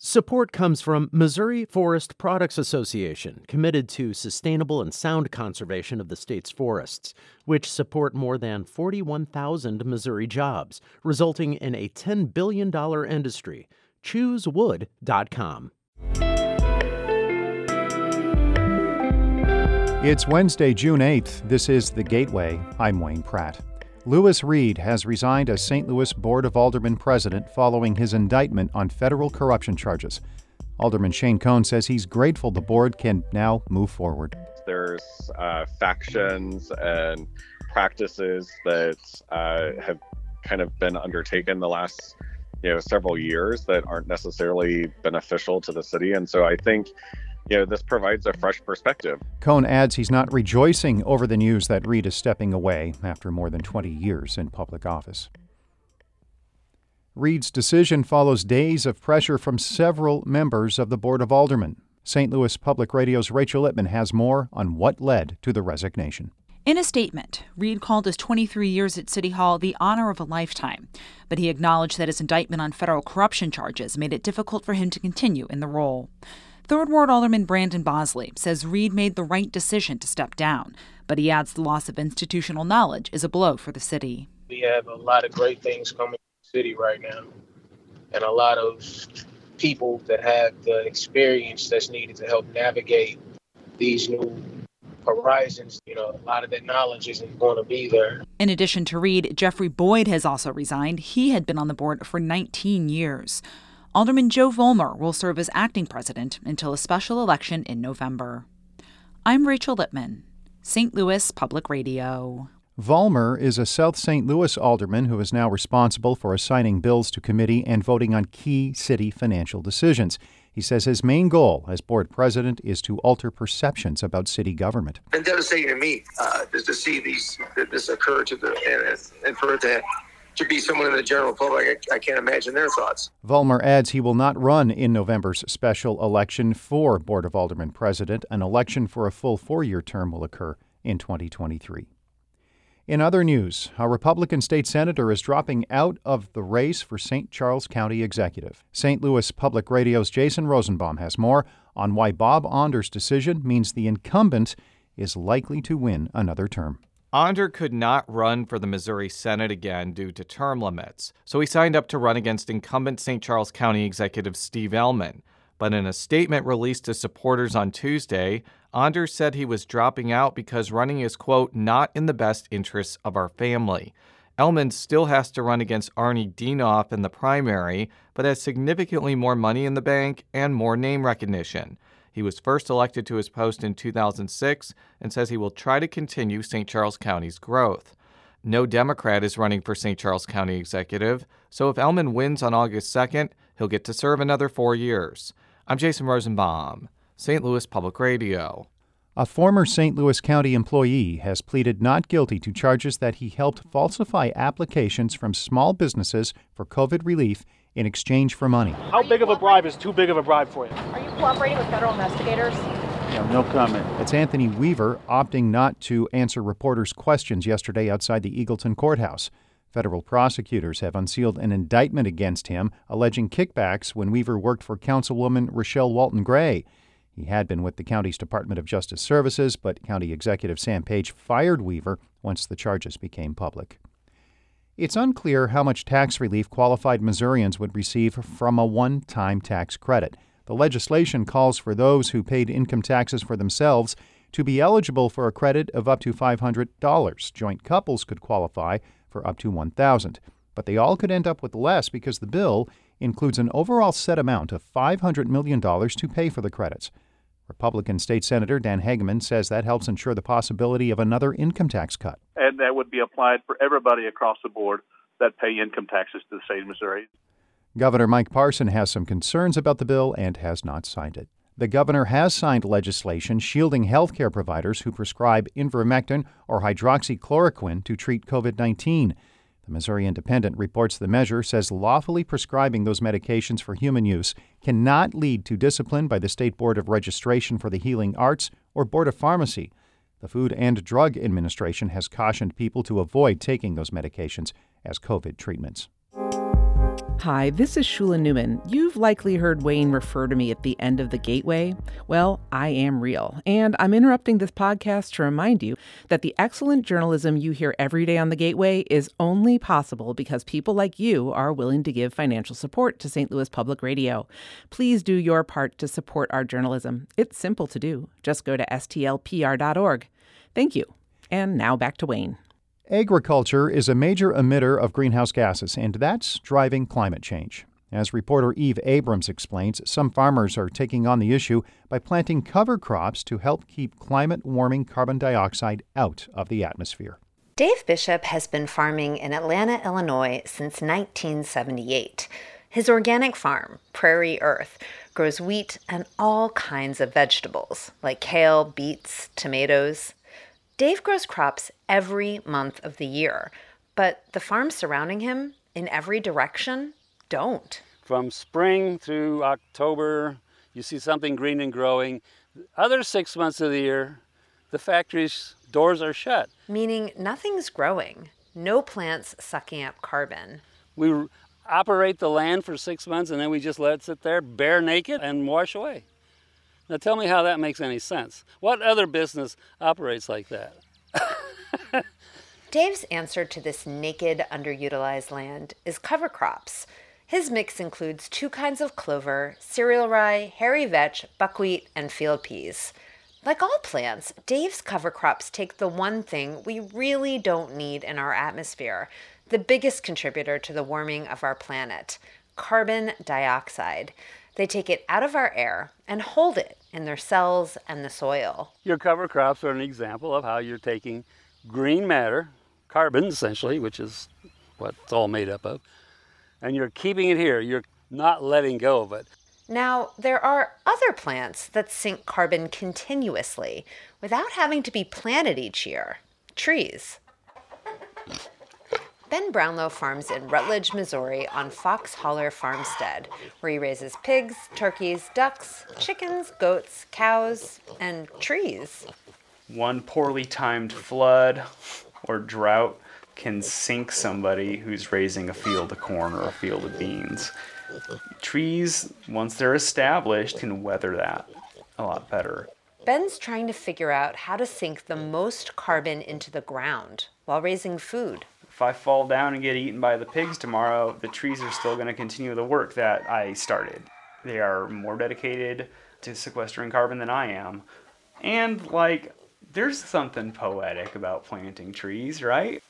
Support comes from Missouri Forest Products Association, committed to sustainable and sound conservation of the state's forests, which support more than 41,000 Missouri jobs, resulting in a $10 billion industry. ChooseWood.com. It's Wednesday, June 8th. This is The Gateway. I'm Wayne Pratt. Lewis Reed has resigned as St. Louis Board of Aldermen president following his indictment on federal corruption charges. Alderman Shane Cohn says he's grateful the board can now move forward. There's uh, factions and practices that uh, have kind of been undertaken the last you know several years that aren't necessarily beneficial to the city, and so I think you know, this provides a fresh perspective. Cohn adds he's not rejoicing over the news that Reed is stepping away after more than 20 years in public office. Reed's decision follows days of pressure from several members of the Board of Aldermen. St. Louis Public Radio's Rachel Lippman has more on what led to the resignation. In a statement, Reed called his 23 years at City Hall the honor of a lifetime, but he acknowledged that his indictment on federal corruption charges made it difficult for him to continue in the role. Third Ward Alderman Brandon Bosley says Reed made the right decision to step down, but he adds the loss of institutional knowledge is a blow for the city. We have a lot of great things coming to the city right now, and a lot of people that have the experience that's needed to help navigate these new horizons, you know, a lot of that knowledge isn't going to be there. In addition to Reed, Jeffrey Boyd has also resigned. He had been on the board for 19 years. Alderman Joe Vollmer will serve as acting president until a special election in November. I'm Rachel Lippman, St. Louis Public Radio. Vollmer is a South St. Louis alderman who is now responsible for assigning bills to committee and voting on key city financial decisions. He says his main goal as board president is to alter perceptions about city government. It's been devastating to me uh, to see these this occur to the and, and for it to to be someone in the general public, I, I can't imagine their thoughts. Vollmer adds he will not run in November's special election for Board of Aldermen president. An election for a full four year term will occur in 2023. In other news, a Republican state senator is dropping out of the race for St. Charles County executive. St. Louis Public Radio's Jason Rosenbaum has more on why Bob Onder's decision means the incumbent is likely to win another term. Onder could not run for the Missouri Senate again due to term limits, so he signed up to run against incumbent St. Charles County Executive Steve Ehlmann. But in a statement released to supporters on Tuesday, Onder said he was dropping out because running is, quote, not in the best interests of our family. Ehlmann still has to run against Arnie Dienoff in the primary, but has significantly more money in the bank and more name recognition. He was first elected to his post in 2006 and says he will try to continue St. Charles County's growth. No Democrat is running for St. Charles County executive, so if Ehlmann wins on August 2nd, he'll get to serve another four years. I'm Jason Rosenbaum, St. Louis Public Radio. A former St. Louis County employee has pleaded not guilty to charges that he helped falsify applications from small businesses for COVID relief in exchange for money. How big of a bribe is too big of a bribe for you? Are you cooperating with federal investigators? No, no comment. It's Anthony Weaver opting not to answer reporters' questions yesterday outside the Eagleton courthouse. Federal prosecutors have unsealed an indictment against him alleging kickbacks when Weaver worked for Councilwoman Rochelle Walton Gray. He had been with the county's Department of Justice Services, but County Executive Sam Page fired Weaver once the charges became public. It's unclear how much tax relief qualified Missourians would receive from a one time tax credit. The legislation calls for those who paid income taxes for themselves to be eligible for a credit of up to $500. Joint couples could qualify for up to $1,000, but they all could end up with less because the bill includes an overall set amount of $500 million to pay for the credits. Republican State Senator Dan Hegeman says that helps ensure the possibility of another income tax cut. And that would be applied for everybody across the board that pay income taxes to the state of Missouri. Governor Mike Parson has some concerns about the bill and has not signed it. The governor has signed legislation shielding healthcare providers who prescribe ivermectin or hydroxychloroquine to treat COVID 19. The Missouri Independent reports the measure says lawfully prescribing those medications for human use cannot lead to discipline by the State Board of Registration for the Healing Arts or Board of Pharmacy. The Food and Drug Administration has cautioned people to avoid taking those medications as COVID treatments. Hi, this is Shula Neuman. You've likely heard Wayne refer to me at the end of the gateway. Well, I am real, and I'm interrupting this podcast to remind you that the excellent journalism you hear every day on the gateway is only possible because people like you are willing to give financial support to St. Louis Public Radio. Please do your part to support our journalism. It's simple to do. Just go to stlpr.org. Thank you. And now back to Wayne. Agriculture is a major emitter of greenhouse gases, and that's driving climate change. As reporter Eve Abrams explains, some farmers are taking on the issue by planting cover crops to help keep climate warming carbon dioxide out of the atmosphere. Dave Bishop has been farming in Atlanta, Illinois since 1978. His organic farm, PrairiErth, grows wheat and all kinds of vegetables like kale, beets, tomatoes. Dave grows crops every month of the year, but the farms surrounding him in every direction don't. From spring through October, you see something green and growing. Other six months of the year, the factory's doors are shut. Meaning nothing's growing, no plants sucking up carbon. We operate the land for six months and then we just let it sit there bare naked and wash away. Now tell me how that makes any sense. What other business operates like that? Dave's answer to this naked, underutilized land is cover crops. His mix includes two kinds of clover, cereal rye, hairy vetch, buckwheat, and field peas. Like all plants, Dave's cover crops take the one thing we really don't need in our atmosphere, the biggest contributor to the warming of our planet carbon dioxide. They take it out of our air and hold it in their cells and the soil. Your cover crops are an example of how you're taking green matter, carbon essentially, which is what it's all made up of, and you're keeping it here. You're not letting go of it. Now, there are other plants that sink carbon continuously without having to be planted each year trees. Ben Brownlow farms in Rutledge, Missouri on Fox Holler Farmstead, where he raises pigs, turkeys, ducks, chickens, goats, cows, and trees. One poorly timed flood or drought can sink somebody who's raising a field of corn or a field of beans. Trees, once they're established, can weather that a lot better. Ben's trying to figure out how to sink the most carbon into the ground while raising food if I fall down and get eaten by the pigs tomorrow, the trees are still going to continue the work that I started. They are more dedicated to sequestering carbon than I am. And, like, there's something poetic about planting trees, right?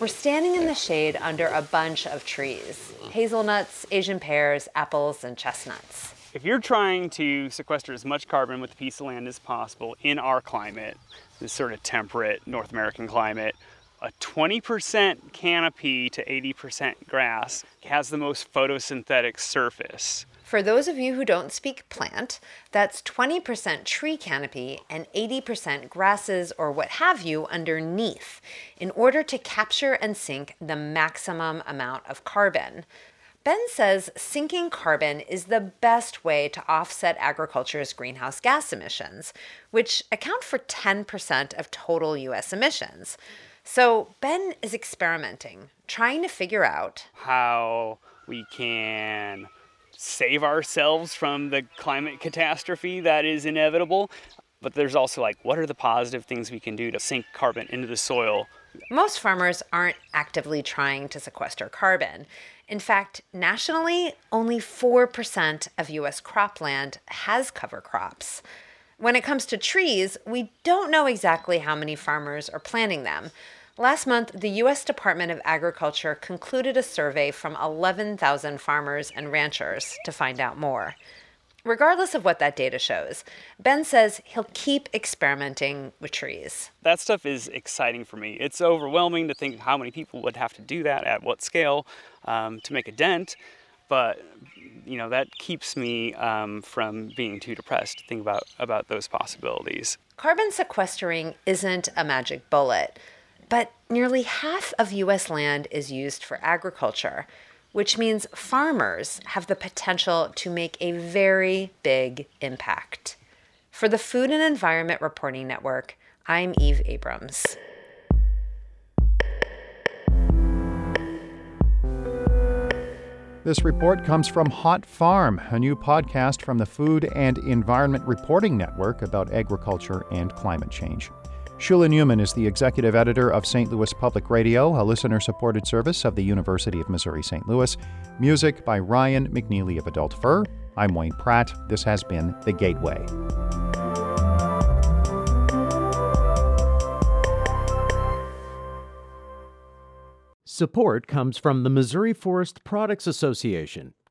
We're standing in the shade under a bunch of trees hazelnuts, Asian pears, apples, and chestnuts. If you're trying to sequester as much carbon with a piece of land as possible in our climate, this sort of temperate North American climate, a 20% canopy to 80% grass has the most photosynthetic surface. For those of you who don't speak plant, that's 20% tree canopy and 80% grasses or what have you underneath in order to capture and sink the maximum amount of carbon. Ben says sinking carbon is the best way to offset agriculture's greenhouse gas emissions, which account for 10% of total US emissions. So Ben is experimenting, trying to figure out how we can save ourselves from the climate catastrophe that is inevitable. But there's also like, what are the positive things we can do to sink carbon into the soil? Most farmers aren't actively trying to sequester carbon. In fact, nationally, only 4% of US cropland has cover crops. When it comes to trees, we don't know exactly how many farmers are planting them. Last month, the U.S. Department of Agriculture concluded a survey from 11,000 farmers and ranchers to find out more. Regardless of what that data shows, Ben says he'll keep experimenting with trees. That stuff is exciting for me. It's overwhelming to think how many people would have to do that at what scale um, to make a dent, but you know that keeps me um, from being too depressed to think about about those possibilities. Carbon sequestering isn't a magic bullet, but nearly half of U.S. land is used for agriculture, which means farmers have the potential to make a very big impact. For the Food and Environment Reporting Network, I'm Eve Abrams. This report comes from Hot Farm, a new podcast from the Food and Environment Reporting Network about agriculture and climate change. Shula Neuman is the executive editor of St. Louis Public Radio, a listener supported service of the University of Missouri St. Louis. Music by Ryan McNeely of Adult Fur. I'm Wayne Pratt. This has been The Gateway. Support comes from the Missouri Forest Products Association,